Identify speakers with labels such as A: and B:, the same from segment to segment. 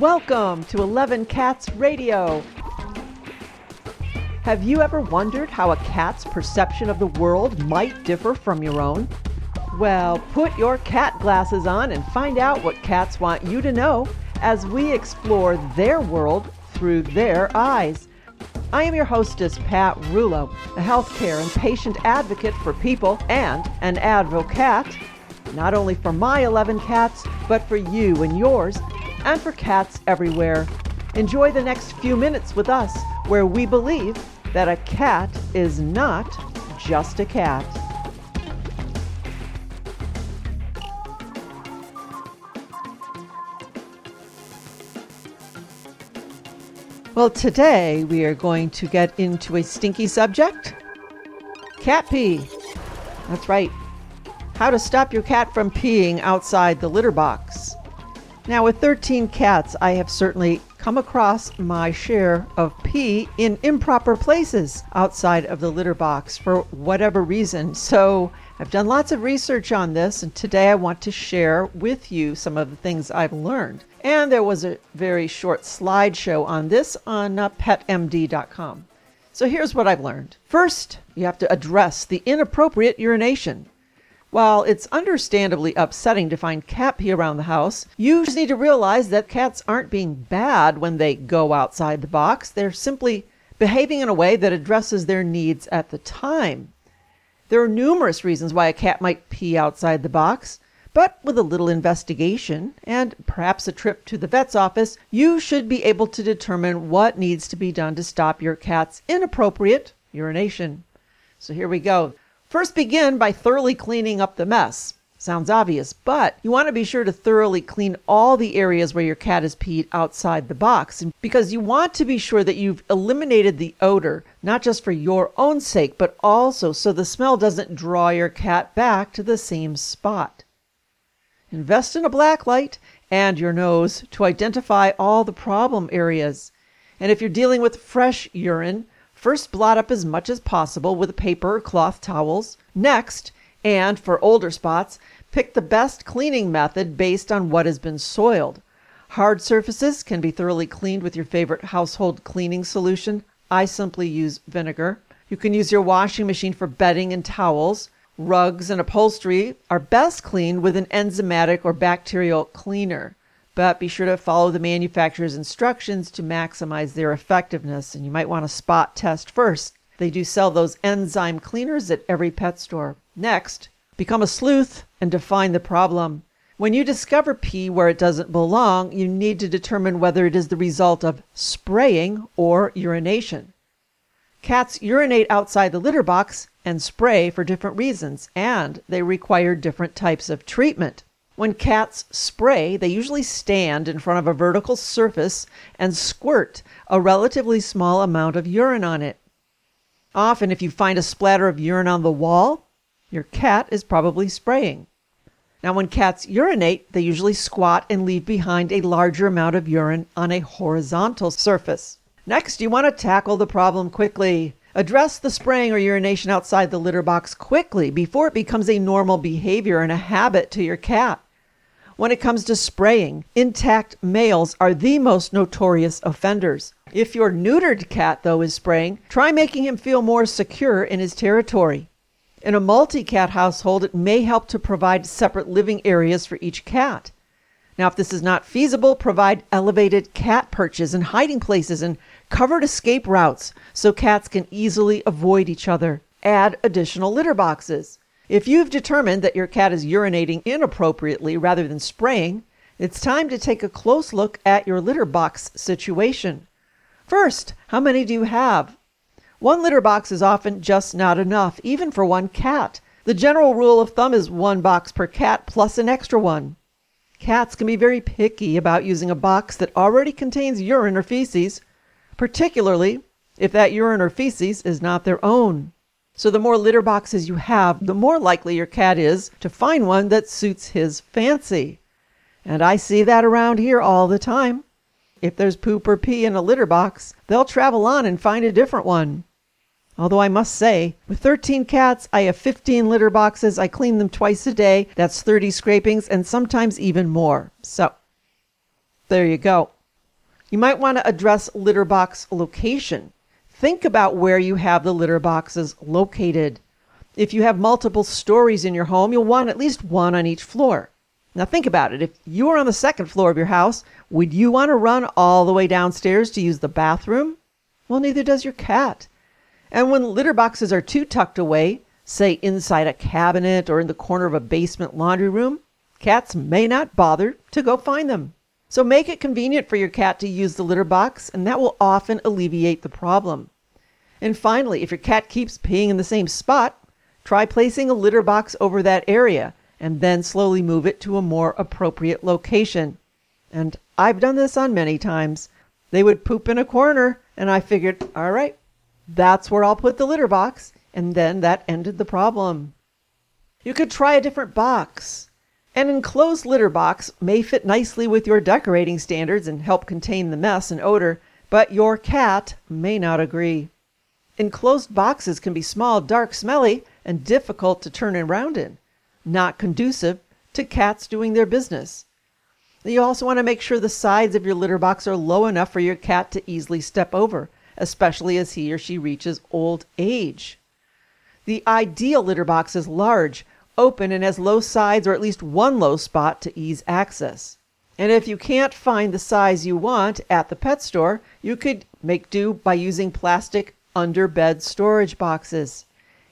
A: Welcome to 11 Cats Radio. Have you ever wondered how a cat's perception of the world might differ from your own? Well, put your cat glasses on and find out what cats want you to know as we explore their world through their eyes. I am your hostess, Pat Rulo, a healthcare and patient advocate for people and an advocate, not only for my 11 cats, but for you and yours, and for cats everywhere. Enjoy the next few minutes with us, where we believe that a cat is not just a cat. Well, today we are going to get into a stinky subject cat pee. That's right. How to stop your cat from peeing outside the litter box. Now, with 13 cats, I have certainly come across my share of pee in improper places outside of the litter box for whatever reason. So, I've done lots of research on this, and today I want to share with you some of the things I've learned. And there was a very short slideshow on this on uh, petmd.com. So here's what I've learned. First, you have to address the inappropriate urination. While it's understandably upsetting to find cat pee around the house, you just need to realize that cats aren't being bad when they go outside the box. They're simply behaving in a way that addresses their needs at the time. There are numerous reasons why a cat might pee outside the box, but with a little investigation and perhaps a trip to the vet's office, you should be able to determine what needs to be done to stop your cat's inappropriate urination. So here we go. First, begin by thoroughly cleaning up the mess. Sounds obvious, but you want to be sure to thoroughly clean all the areas where your cat has peed outside the box because you want to be sure that you've eliminated the odor, not just for your own sake, but also so the smell doesn't draw your cat back to the same spot. Invest in a black light and your nose to identify all the problem areas. And if you're dealing with fresh urine, first blot up as much as possible with paper or cloth towels. Next, and for older spots, pick the best cleaning method based on what has been soiled. Hard surfaces can be thoroughly cleaned with your favorite household cleaning solution. I simply use vinegar. You can use your washing machine for bedding and towels. Rugs and upholstery are best cleaned with an enzymatic or bacterial cleaner, but be sure to follow the manufacturer's instructions to maximize their effectiveness. And you might want to spot test first. They do sell those enzyme cleaners at every pet store. Next, become a sleuth and define the problem. When you discover pee where it doesn't belong, you need to determine whether it is the result of spraying or urination. Cats urinate outside the litter box and spray for different reasons, and they require different types of treatment. When cats spray, they usually stand in front of a vertical surface and squirt a relatively small amount of urine on it. Often, if you find a splatter of urine on the wall, your cat is probably spraying. Now, when cats urinate, they usually squat and leave behind a larger amount of urine on a horizontal surface. Next, you want to tackle the problem quickly. Address the spraying or urination outside the litter box quickly before it becomes a normal behavior and a habit to your cat. When it comes to spraying, intact males are the most notorious offenders. If your neutered cat, though, is spraying, try making him feel more secure in his territory. In a multi cat household, it may help to provide separate living areas for each cat. Now, if this is not feasible, provide elevated cat perches and hiding places and covered escape routes so cats can easily avoid each other. Add additional litter boxes. If you've determined that your cat is urinating inappropriately rather than spraying, it's time to take a close look at your litter box situation. First, how many do you have? One litter box is often just not enough, even for one cat. The general rule of thumb is one box per cat plus an extra one. Cats can be very picky about using a box that already contains urine or feces, particularly if that urine or feces is not their own. So, the more litter boxes you have, the more likely your cat is to find one that suits his fancy. And I see that around here all the time. If there's poop or pee in a litter box, they'll travel on and find a different one. Although I must say, with 13 cats, I have 15 litter boxes. I clean them twice a day. That's 30 scrapings and sometimes even more. So, there you go. You might want to address litter box location. Think about where you have the litter boxes located. If you have multiple stories in your home, you'll want at least one on each floor. Now think about it. If you were on the second floor of your house, would you want to run all the way downstairs to use the bathroom? Well, neither does your cat. And when litter boxes are too tucked away, say inside a cabinet or in the corner of a basement laundry room, cats may not bother to go find them. So make it convenient for your cat to use the litter box, and that will often alleviate the problem. And finally, if your cat keeps peeing in the same spot, try placing a litter box over that area and then slowly move it to a more appropriate location. And I've done this on many times. They would poop in a corner, and I figured, all right, that's where I'll put the litter box, and then that ended the problem. You could try a different box. An enclosed litter box may fit nicely with your decorating standards and help contain the mess and odor, but your cat may not agree. Enclosed boxes can be small, dark, smelly, and difficult to turn around in, not conducive to cats doing their business. You also want to make sure the sides of your litter box are low enough for your cat to easily step over, especially as he or she reaches old age. The ideal litter box is large, open and has low sides or at least one low spot to ease access. And if you can't find the size you want at the pet store, you could make do by using plastic under bed storage boxes.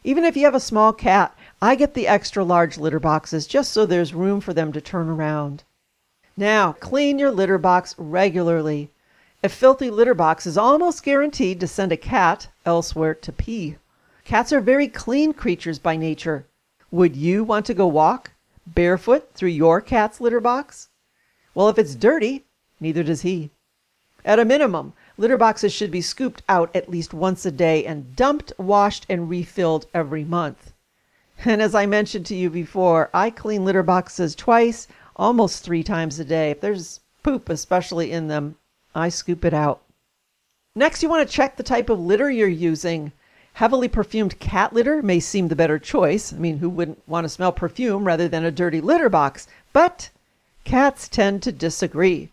A: Even if you have a small cat, I get the extra large litter boxes just so there's room for them to turn around. Now, clean your litter box regularly. A filthy litter box is almost guaranteed to send a cat elsewhere to pee. Cats are very clean creatures by nature. Would you want to go walk barefoot through your cat's litter box? Well, if it's dirty, neither does he. At a minimum, litter boxes should be scooped out at least once a day and dumped, washed, and refilled every month. And as I mentioned to you before, I clean litter boxes twice, almost three times a day. If there's poop, especially in them, I scoop it out. Next, you want to check the type of litter you're using. Heavily perfumed cat litter may seem the better choice. I mean, who wouldn't want to smell perfume rather than a dirty litter box? But cats tend to disagree.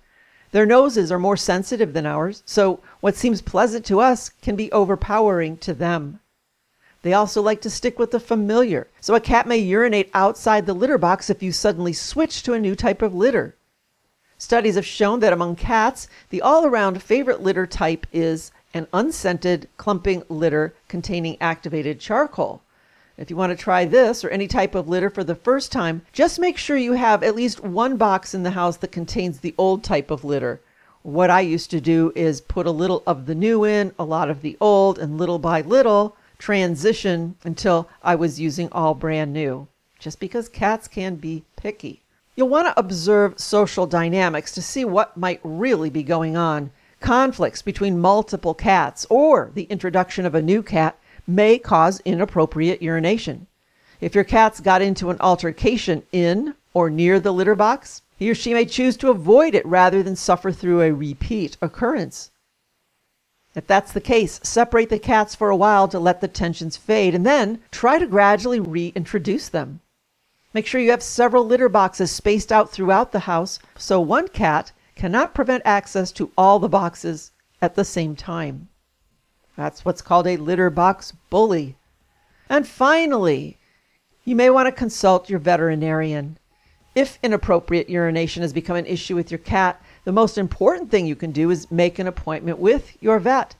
A: Their noses are more sensitive than ours, so what seems pleasant to us can be overpowering to them. They also like to stick with the familiar, so a cat may urinate outside the litter box if you suddenly switch to a new type of litter. Studies have shown that among cats, the all around favorite litter type is an unscented clumping litter containing activated charcoal. If you want to try this or any type of litter for the first time, just make sure you have at least one box in the house that contains the old type of litter. What I used to do is put a little of the new in, a lot of the old, and little by little transition until I was using all brand new, just because cats can be picky. You'll want to observe social dynamics to see what might really be going on. Conflicts between multiple cats or the introduction of a new cat may cause inappropriate urination. If your cat's got into an altercation in or near the litter box, he or she may choose to avoid it rather than suffer through a repeat occurrence. If that's the case, separate the cats for a while to let the tensions fade and then try to gradually reintroduce them. Make sure you have several litter boxes spaced out throughout the house so one cat cannot prevent access to all the boxes at the same time. That's what's called a litter box bully. And finally, you may want to consult your veterinarian. If inappropriate urination has become an issue with your cat, the most important thing you can do is make an appointment with your vet.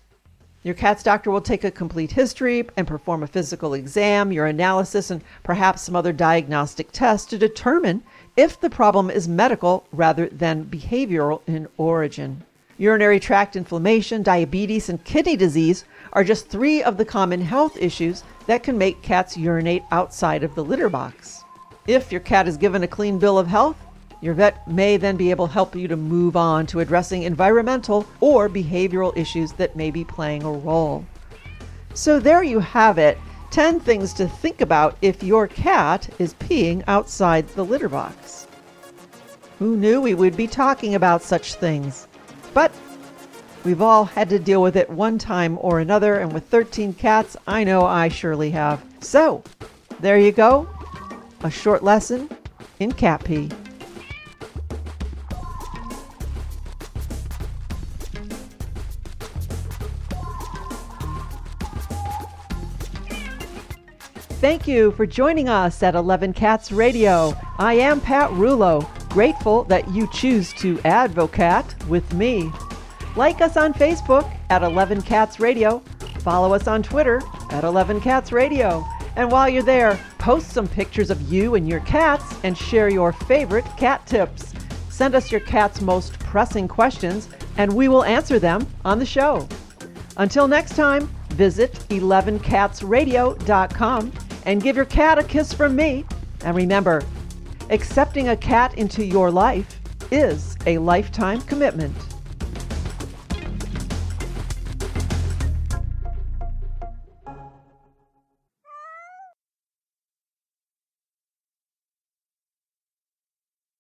A: Your cat's doctor will take a complete history and perform a physical exam, urinalysis, and perhaps some other diagnostic tests to determine if the problem is medical rather than behavioral in origin. Urinary tract inflammation, diabetes, and kidney disease are just three of the common health issues that can make cats urinate outside of the litter box. If your cat is given a clean bill of health, your vet may then be able to help you to move on to addressing environmental or behavioral issues that may be playing a role. So there you have it. 10 things to think about if your cat is peeing outside the litter box. Who knew we would be talking about such things? But we've all had to deal with it one time or another, and with 13 cats, I know I surely have. So, there you go. A short lesson in cat pee. Thank you for joining us at 11 Cats Radio. I am Pat Rulo grateful that you choose to advocate with me. Like us on Facebook at 11 Cats Radio, follow us on Twitter at 11 Cats Radio. And while you're there, post some pictures of you and your cats and share your favorite cat tips. Send us your cat's most pressing questions and we will answer them on the show. Until next time, visit 11catsradio.com and give your cat a kiss from me. And remember, accepting a cat into your life is a lifetime commitment.